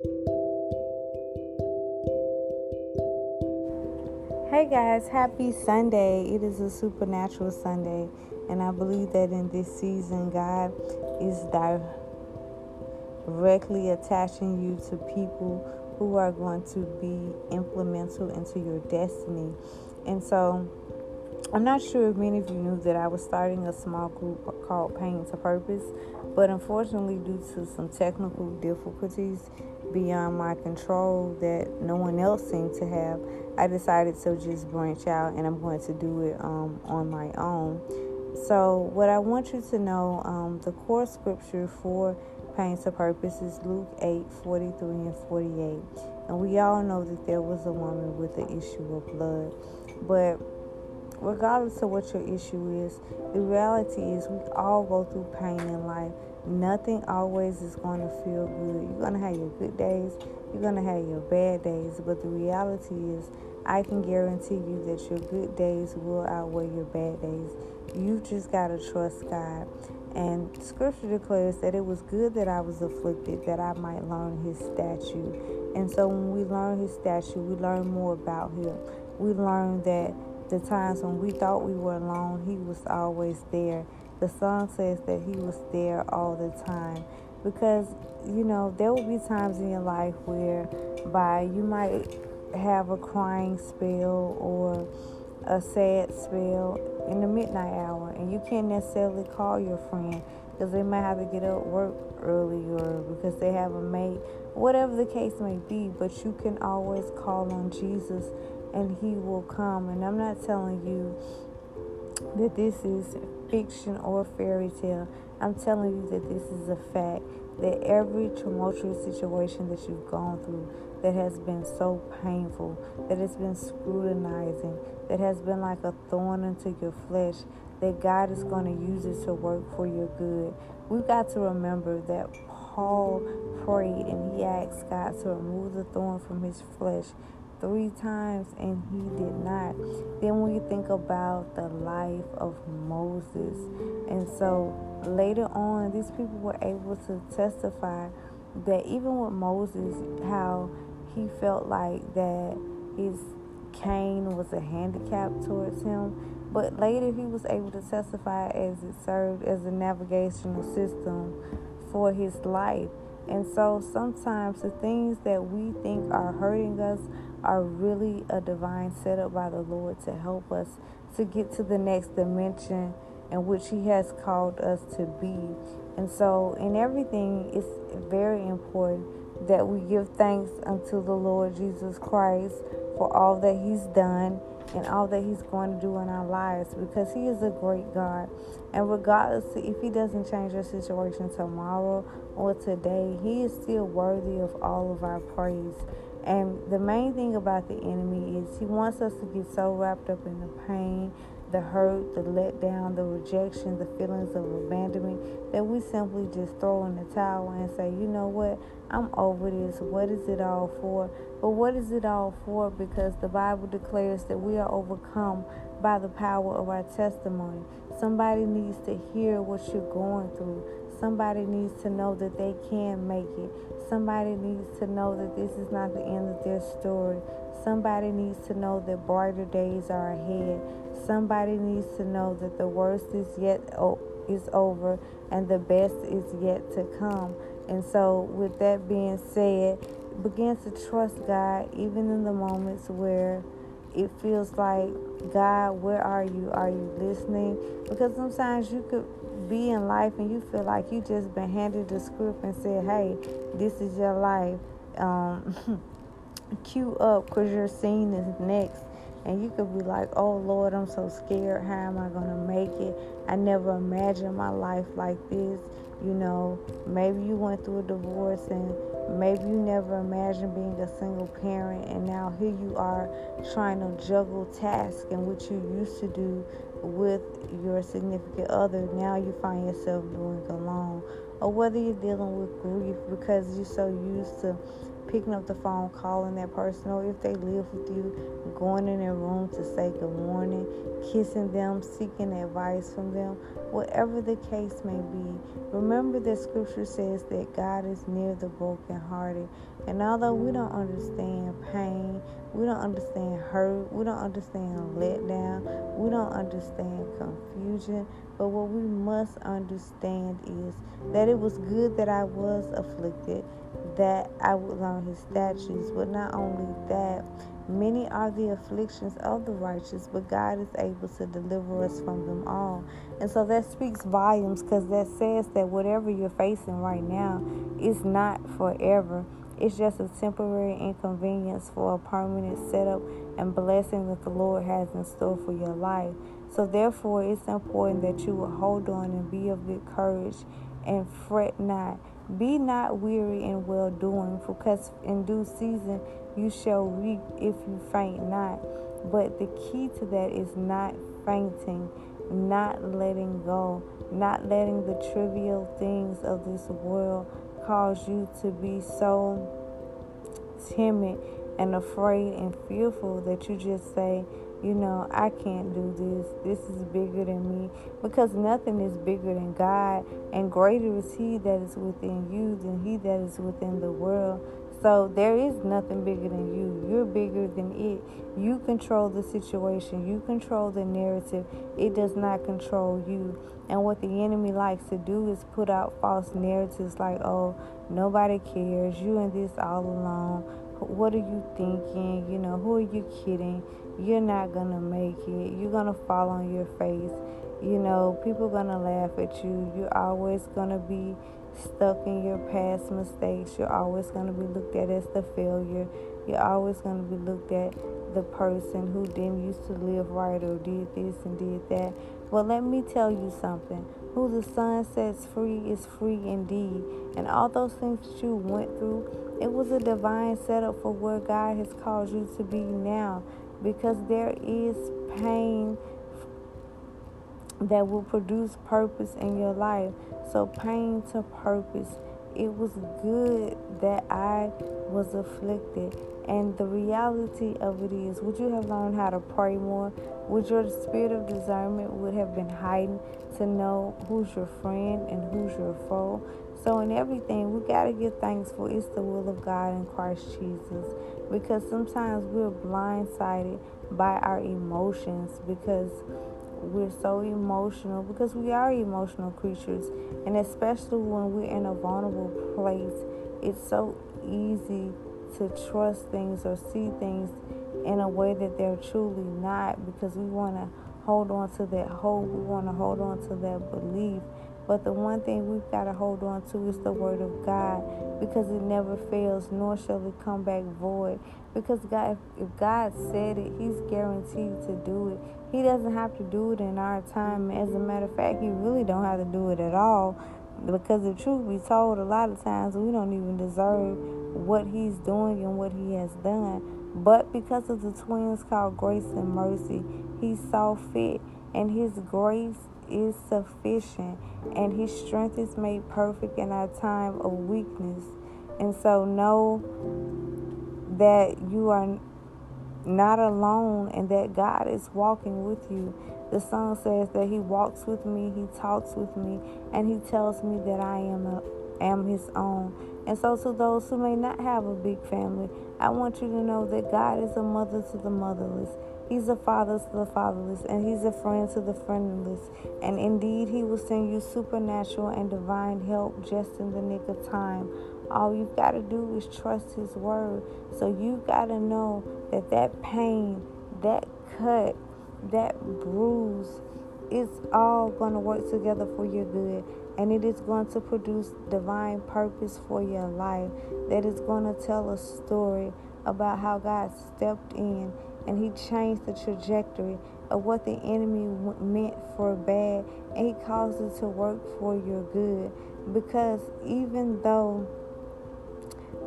Hey guys, happy Sunday. It is a supernatural Sunday, and I believe that in this season, God is directly attaching you to people who are going to be implemental into your destiny. And so, I'm not sure if many of you knew that I was starting a small group called Pain to Purpose, but unfortunately, due to some technical difficulties beyond my control that no one else seemed to have, I decided to just branch out and I'm going to do it um, on my own. So, what I want you to know um, the core scripture for Pain to Purpose is Luke 8 43 and 48. And we all know that there was a woman with an issue of blood. But regardless of what your issue is, the reality is we all go through pain in life. Nothing always is going to feel good. You're going to have your good days, you're going to have your bad days, but the reality is, I can guarantee you that your good days will outweigh your bad days. You've just got to trust God. And scripture declares that it was good that I was afflicted, that I might learn his statute. And so when we learn his statute, we learn more about him. We learn that the times when we thought we were alone, He was always there. The song says that He was there all the time. Because, you know, there will be times in your life where by you might have a crying spell or a sad spell in the midnight hour and you can't necessarily call your friend because they might have to get up work early or because they have a mate whatever the case may be but you can always call on jesus and he will come. And I'm not telling you that this is fiction or fairy tale. I'm telling you that this is a fact. That every tumultuous situation that you've gone through that has been so painful, that has been scrutinizing, that has been like a thorn into your flesh, that God is going to use it to work for your good. We've got to remember that Paul prayed and he asked God to remove the thorn from his flesh three times and he did not. Then we think about the life of Moses. And so later on, these people were able to testify that even with Moses, how he felt like that his cane was a handicap towards him. But later he was able to testify as it served as a navigational system for his life. And so sometimes the things that we think are hurting us are really a divine setup by the Lord to help us to get to the next dimension in which He has called us to be. And so, in everything, it's very important that we give thanks unto the Lord Jesus Christ for all that He's done and all that He's going to do in our lives because He is a great God. And regardless if He doesn't change your situation tomorrow or today, He is still worthy of all of our praise. And the main thing about the enemy is he wants us to get so wrapped up in the pain, the hurt, the letdown, the rejection, the feelings of abandonment that we simply just throw in the towel and say, you know what, I'm over this. What is it all for? But what is it all for? Because the Bible declares that we are overcome by the power of our testimony. Somebody needs to hear what you're going through. Somebody needs to know that they can make it. Somebody needs to know that this is not the end of their story. Somebody needs to know that brighter days are ahead. Somebody needs to know that the worst is yet is over and the best is yet to come. And so, with that being said, begin to trust God even in the moments where it feels like, God, where are you? Are you listening? Because sometimes you could be in life and you feel like you just been handed the script and said, hey, this is your life. Um, cue up because your scene is next. And you could be like, oh Lord, I'm so scared. How am I to make it? I never imagined my life like this. You know, maybe you went through a divorce and maybe you never imagined being a single parent. And now here you are trying to juggle tasks and what you used to do with your significant other, now you find yourself doing alone. Or whether you're dealing with grief because you're so used to picking up the phone, calling that person, or if they live with you, going in their room to say good morning, kissing them, seeking advice from them, whatever the case may be. Remember that scripture says that God is near the brokenhearted. And although we don't understand pain, we don't understand hurt, we don't understand letdown, we don't understand confusion, but what we must understand is that it was good that I was afflicted, that I would learn his statutes, but not only that, Many are the afflictions of the righteous, but God is able to deliver us from them all. And so that speaks volumes because that says that whatever you're facing right now is not forever. It's just a temporary inconvenience for a permanent setup and blessing that the Lord has in store for your life. So, therefore, it's important that you will hold on and be of good courage and fret not. Be not weary in well doing, because in due season you shall reap if you faint not. But the key to that is not fainting, not letting go, not letting the trivial things of this world cause you to be so timid and afraid and fearful that you just say, you know, I can't do this. This is bigger than me. Because nothing is bigger than God. And greater is He that is within you than He that is within the world. So there is nothing bigger than you. You're bigger than it. You control the situation. You control the narrative. It does not control you. And what the enemy likes to do is put out false narratives like, oh, nobody cares. You and this all alone. What are you thinking? You know, who are you kidding? You're not to make it. You're to fall on your face. You know, people to laugh at you. You're always to be stuck in your past mistakes. You're always to be looked at as the failure. You're always to be looked at the person who didn't used to live right or did this and did that. Well, let me tell you something. Who the Son sets free is free indeed. And all those things that you went through, it was a divine setup for where God has called you to be now because there is pain that will produce purpose in your life. So, pain to purpose. It was good that I was afflicted. And the reality of it is, would you have learned how to pray more? Would your spirit of discernment would have been heightened to know who's your friend and who's your foe? So in everything, we got to give thanks for it's the will of God in Christ Jesus. Because sometimes we're blindsided by our emotions because we're so emotional because we are emotional creatures and especially when we're in a vulnerable place it's so easy to trust things or see things in a way that they're truly not because we want to hold on to that hope we want to hold on to that belief but the one thing we've got to hold on to is the Word of God because it never fails, nor shall it come back void. Because God, if God said it, He's guaranteed to do it. He doesn't have to do it in our time. As a matter of fact, He really don't have to do it at all. Because the truth be told, a lot of times we don't even deserve what He's doing and what He has done. But because of the twins called grace and mercy, He saw fit, and His grace is sufficient, and His strength is made perfect in our time of weakness. And so, know that you are not alone and that God is walking with you. The song says that He walks with me, He talks with me, and He tells me that I am a, am His own. And so, to those who may not have a big family, I want you to know that God is a mother to the motherless. He's a father to the fatherless, and He's a friend to the friendless. And indeed, He will send you supernatural and divine help just in the nick of time. All you've got to do is trust His word. So you've got to know that that pain, that cut, that bruise, it's all going to work together for your good. And it is going to produce divine purpose for your life. That is going to tell a story about how God stepped in and he changed the trajectory of what the enemy meant for bad and he caused it to work for your good. Because even though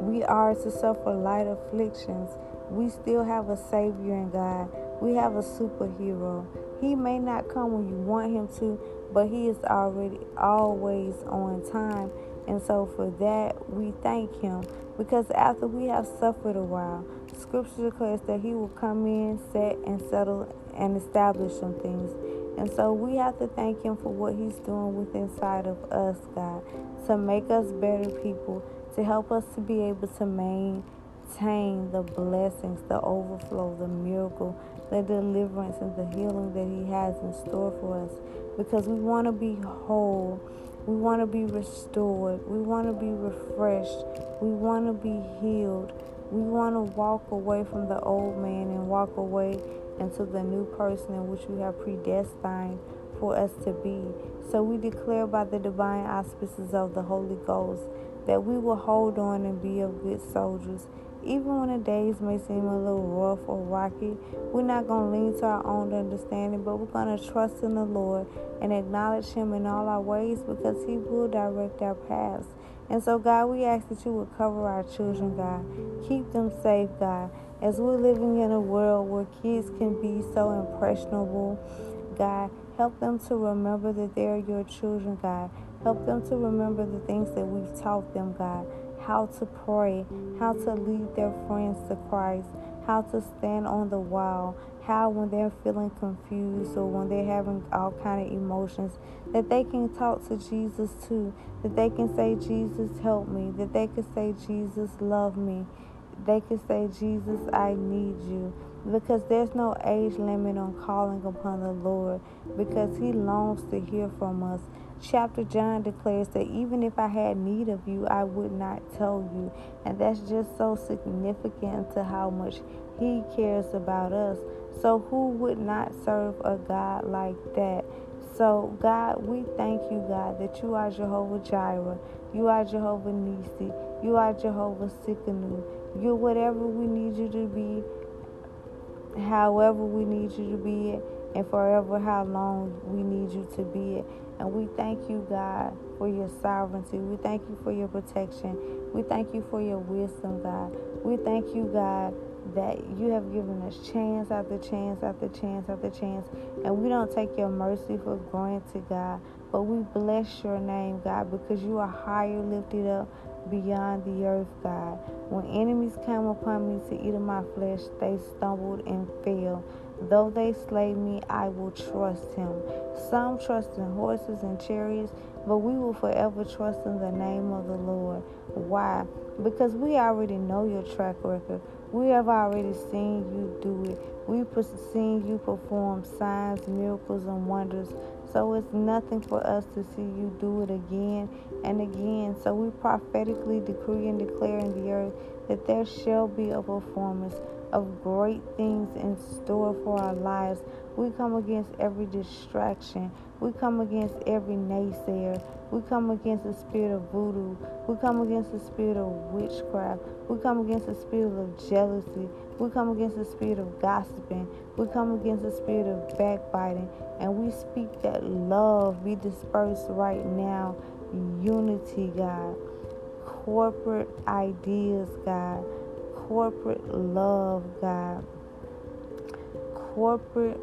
we are to suffer light afflictions we still have a savior in God. We have a superhero. He may not come when you want him to but he is already always on time And so for that, we thank Him because after we have suffered a while, Scripture declares that He will come in, set, and settle and establish some things. And so we have to thank Him for what He's doing within inside of us, God, to make us better people, to help us to be able to maintain the blessings, the overflow, the miracle, the deliverance, and the healing that He has in store for us. Because we want to be whole. We want to be restored. We want to be refreshed. We want to be healed. We want to walk away from the old man and walk away into the new person in which we have predestined for us to be. So we declare by the divine auspices of the Holy Ghost that we will hold on and be of good soldiers. Even when the days may seem a little rough or rocky, we're not going to lean to our own understanding, but we're going to trust in the Lord and acknowledge Him in all our ways because He will direct our paths. And so, God, we ask that you would cover our children, God. Keep them safe, God. As we're living in a world where kids can be so impressionable, God, help them to remember that they're your children, God. Help them to remember the things that we've taught them, God. How to pray, how to lead their friends to Christ, how to stand on the wall, how when they're feeling confused or when they're having all kind of emotions, that they can talk to Jesus too. That they can say, Jesus, help me. That they can say, Jesus, love me they can say, Jesus, I need you. Because there's no age limit on calling upon the Lord, because He longs to hear from us. Chapter John declares that even if I had need of you, I would not tell you. And that's just so significant to how much He cares about us. So, who would not serve a God like that? So, God, we thank you, God, that you are Jehovah Jireh. You are Jehovah Nisi. You are Jehovah Tsidkenu. You're whatever we need you to be, however we need you to be and forever how long we need you to be. And we thank you, God, for your sovereignty. We thank you for your protection. We thank you for your wisdom, God. We thank you, God, that you have given us chance after chance after chance after chance. And we don't take your mercy for granted, God. But we bless your name, God, because you are higher lifted up beyond the earth, God. When enemies came upon me to eat of my flesh, they stumbled and fell. Though they slay me, I will trust him. Some trust in horses and chariots, but we will forever trust in the name of the Lord. Why? Because we already know your track record. We have already seen you do it. We've seen you perform signs, miracles, and wonders. So it's nothing for us to see you do it again and again. So we prophetically decree and declare in the earth that there shall be a performance of great things in store for our lives. We come against every distraction. We come against every naysayer. We come against the spirit of voodoo. We come against the spirit of witchcraft. We come against the spirit of jealousy. We come against the spirit of gossiping. We come against the spirit of backbiting. And we speak that love be dispersed right now. Unity, God. Corporate ideas, God. Corporate love, God. Corporate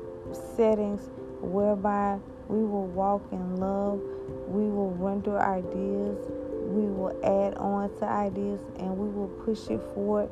settings whereby we will walk in love. We will render ideas. We will add on to ideas and we will push it forward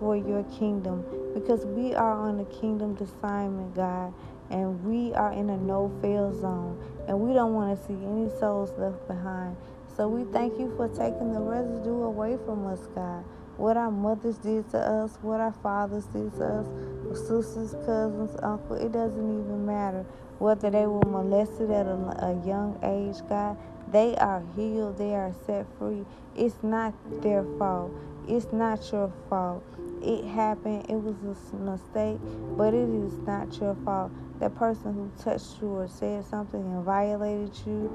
for your kingdom because we are on a kingdom assignment, God, and we are in a no fail zone, and we don't want to see any souls left behind. So we thank you for taking the residue away from us, God. What our mothers did to us, what our fathers did to us, sisters, cousins, uncle, it doesn't even matter. Whether they were molested at a, a young age, God, they are healed, they are set free. It's not their fault. It's not your fault. It happened. It was a mistake, but it is not your fault. That person who touched you or said something and violated you,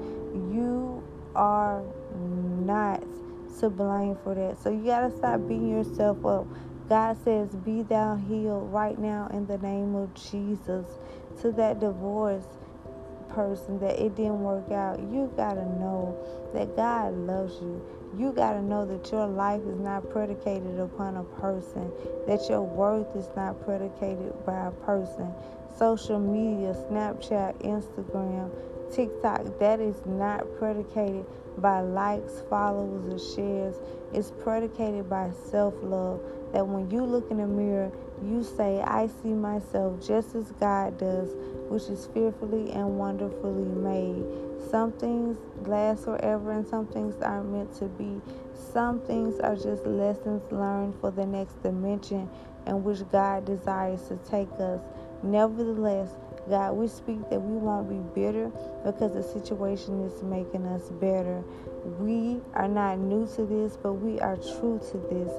you are not to blame for that. So you got to stop beating yourself up. God says, Be thou healed right now in the name of Jesus. To that divorce person that it didn't work out, you got to know that God loves you. You got to know that your life is not predicated upon a person, that your worth is not predicated by a person. Social media, Snapchat, Instagram, TikTok, that is not predicated by likes, followers, or shares. It's predicated by self love. That when you look in the mirror, you say, I see myself just as God does, which is fearfully and wonderfully made. Some things last forever and some things aren't meant to be. Some things are just lessons learned for the next dimension in which God desires to take us. Nevertheless, God, we speak that we won't be bitter because the situation is making us better. We are not new to this, but we are true to this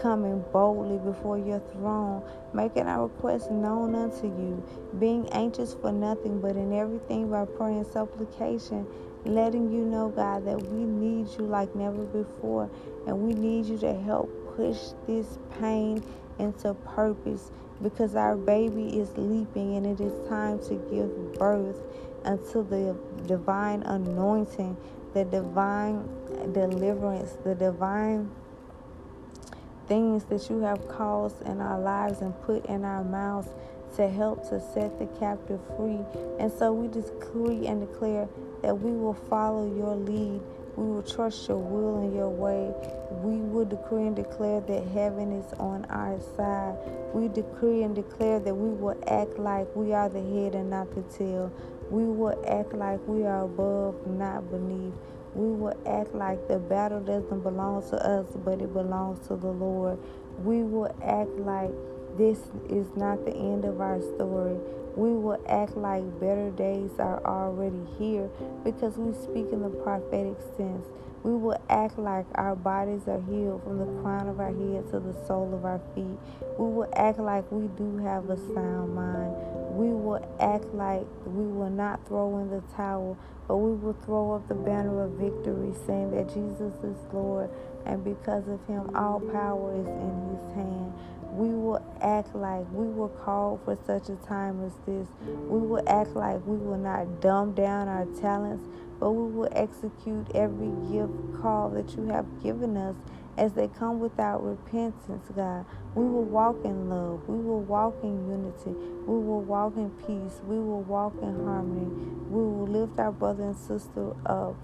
coming boldly before your throne, making our requests known unto you, being anxious for nothing, but in everything by prayer and supplication, letting you know, God, that we need you like never before, and we need you to help push this pain into purpose because our baby is leaping and it is time to give birth unto the divine anointing, the divine deliverance, the divine things that you have caused in our lives and put in our mouths to help to set the captive free. And so we decree and declare that we will follow your lead. We will trust your will and your way. We will decree and declare that heaven is on our side. We decree and declare that we will act like we are the head and not the tail. We will act like we are above, not beneath we will act like the battle doesn't belong to us, but it belongs to the Lord. We will act like this is not the end of our story. We will act like better days are already here because we speak in the prophetic sense. We will act like our bodies are healed from the crown of our head to the sole of our feet. We will act like we do have a sound mind. We will act like we will not throw in the towel, but we will throw up the banner of victory, saying that Jesus is Lord, and because of him, all power is in his hand. We will act like we were called for such a time as this. We will act like we will not dumb down our talents, but we will execute every gift call that you have given us as they come without repentance, God. We will walk in love. We will walk in unity. We will walk in peace. We will walk in harmony. We will lift our brother and sister up.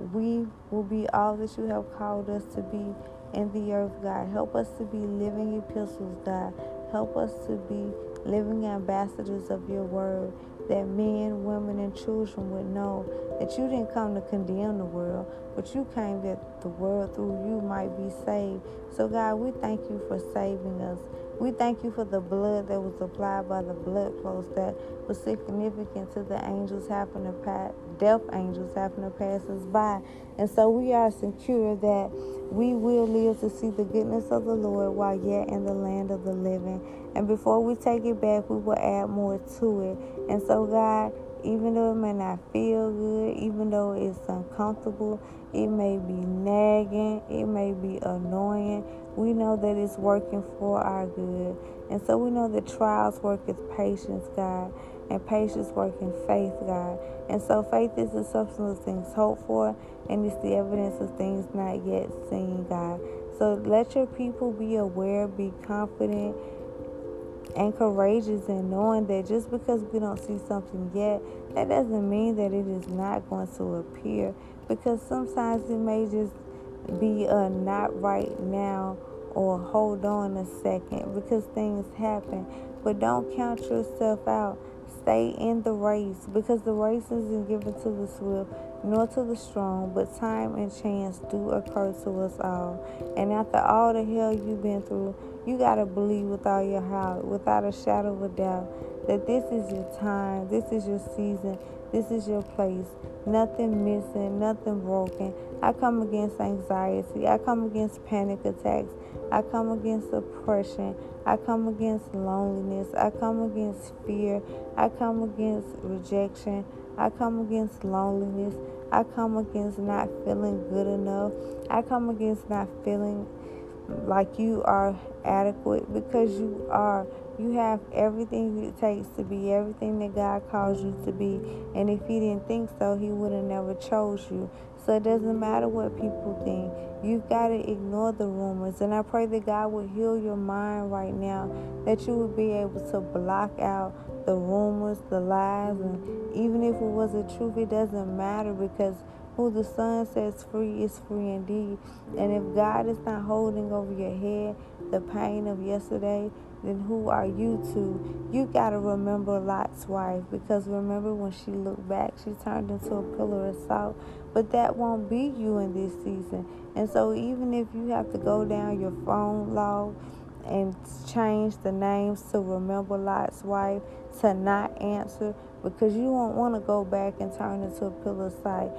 We will be all that you have called us to be in the earth, God. Help us to be living epistles, God. Help us to be living ambassadors of your word that men, women, and children would know that you didn't come to condemn the world, but you came that the world through you might be saved. So, God, we thank you for saving us. We thank you for the blood that was applied by the blood clots that was significant to the angels having to pass, death angels having to pass us by. And so we are secure that we will live to see the goodness of the Lord while yet in the land of the living. And before we take it back, we will add more to it. And so, God, even though it may not feel good, even though it's uncomfortable, it may be nagging, it may be annoying, we know that it's working for our good. And so we know that trials work with patience, God, and patience work in faith, God. And so faith is the substance of things hoped for, and it's the evidence of things not yet seen, God. So let your people be aware, be confident, and courageous in knowing that just because we don't see something yet, that doesn't mean that it is not going to appear. Because sometimes it may just be a not right now or hold on a second because things happen. But don't count yourself out. Stay in the race because the race isn't given to the swift nor to the strong, but time and chance do occur to us all. And after all the hell you've been through, you got to believe with all your heart, without a shadow of a doubt, that this is your time, this is your season, this is your place. Nothing missing, nothing broken. I come against anxiety. I come against panic attacks. I come against oppression. I come against loneliness. I come against fear. I come against rejection. I come against loneliness. I come against not feeling good enough. I come against not feeling like you are adequate because you are. You have everything it takes to be everything that God calls you to be. And if He didn't think so, He would have never chose you. So it doesn't matter what people think. You've got to ignore the rumors. And I pray that God will heal your mind right now, that you will be able to block out the rumors, the lies, and even if it was the truth, it doesn't matter because Who the Son sets free is free indeed. And if God is not holding over your head the pain of yesterday, then who are you to? You got to remember Lot's wife because remember when she looked back, she turned into a pillar of salt. But that won't be you in this season. And so, even if you have to go down your phone log and change the names to remember Lot's wife, to not answer, because you won't want to go back and turn into a pillar of salt.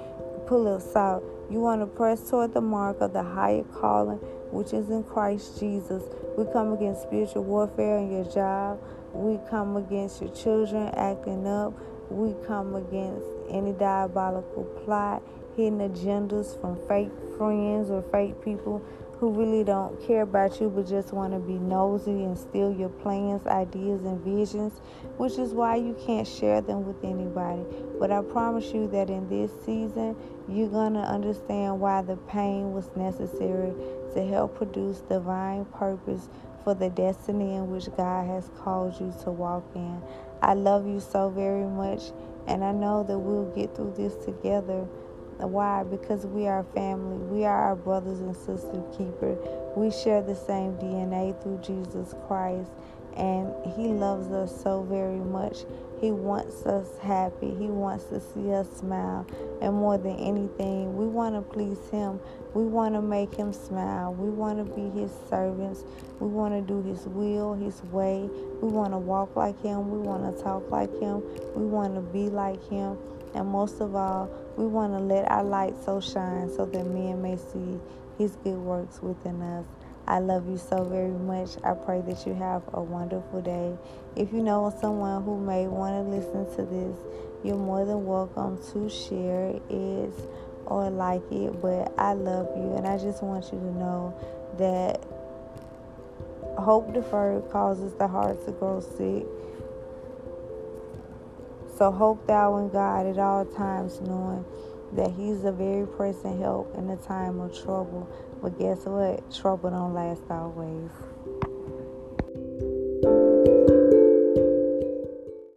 Pillar of out. You want to press toward the mark of the higher calling, which is in Christ Jesus. We come against spiritual warfare in your job. We come against your children acting up. We come against any diabolical plot hidden agendas from fake friends or fake people who really don't care about you but just want to be nosy and steal your plans, ideas, and visions, which is why you can't share them with anybody. But I promise you that in this season, you're going to understand why the pain was necessary to help produce divine purpose for the destiny in which God has called you to walk in. I love you so very much, and I know that we'll get through this together. Why? Because we are family. We are our brothers and sisters keeper. We share the same DNA through Jesus Christ. And He loves us so very much. He wants us happy. He wants to see us smile. And more than anything, we want to please Him. We want to make Him smile. We want to be His servants. We want to do His will, His way. We want to walk like Him. We want to talk like Him. We want to be like Him. And most of all, we want to let our light so shine so that men may see His good works within us. I love you so very much. I pray that you have a wonderful day. If you know someone who may want to listen to this, you're more than welcome to share it or like it. But I love you, and I just want you to know that hope deferred causes the heart to grow sick. So hope thou in God at all times, knowing that He's a very present help in a time of trouble. But guess what? Trouble don't last always.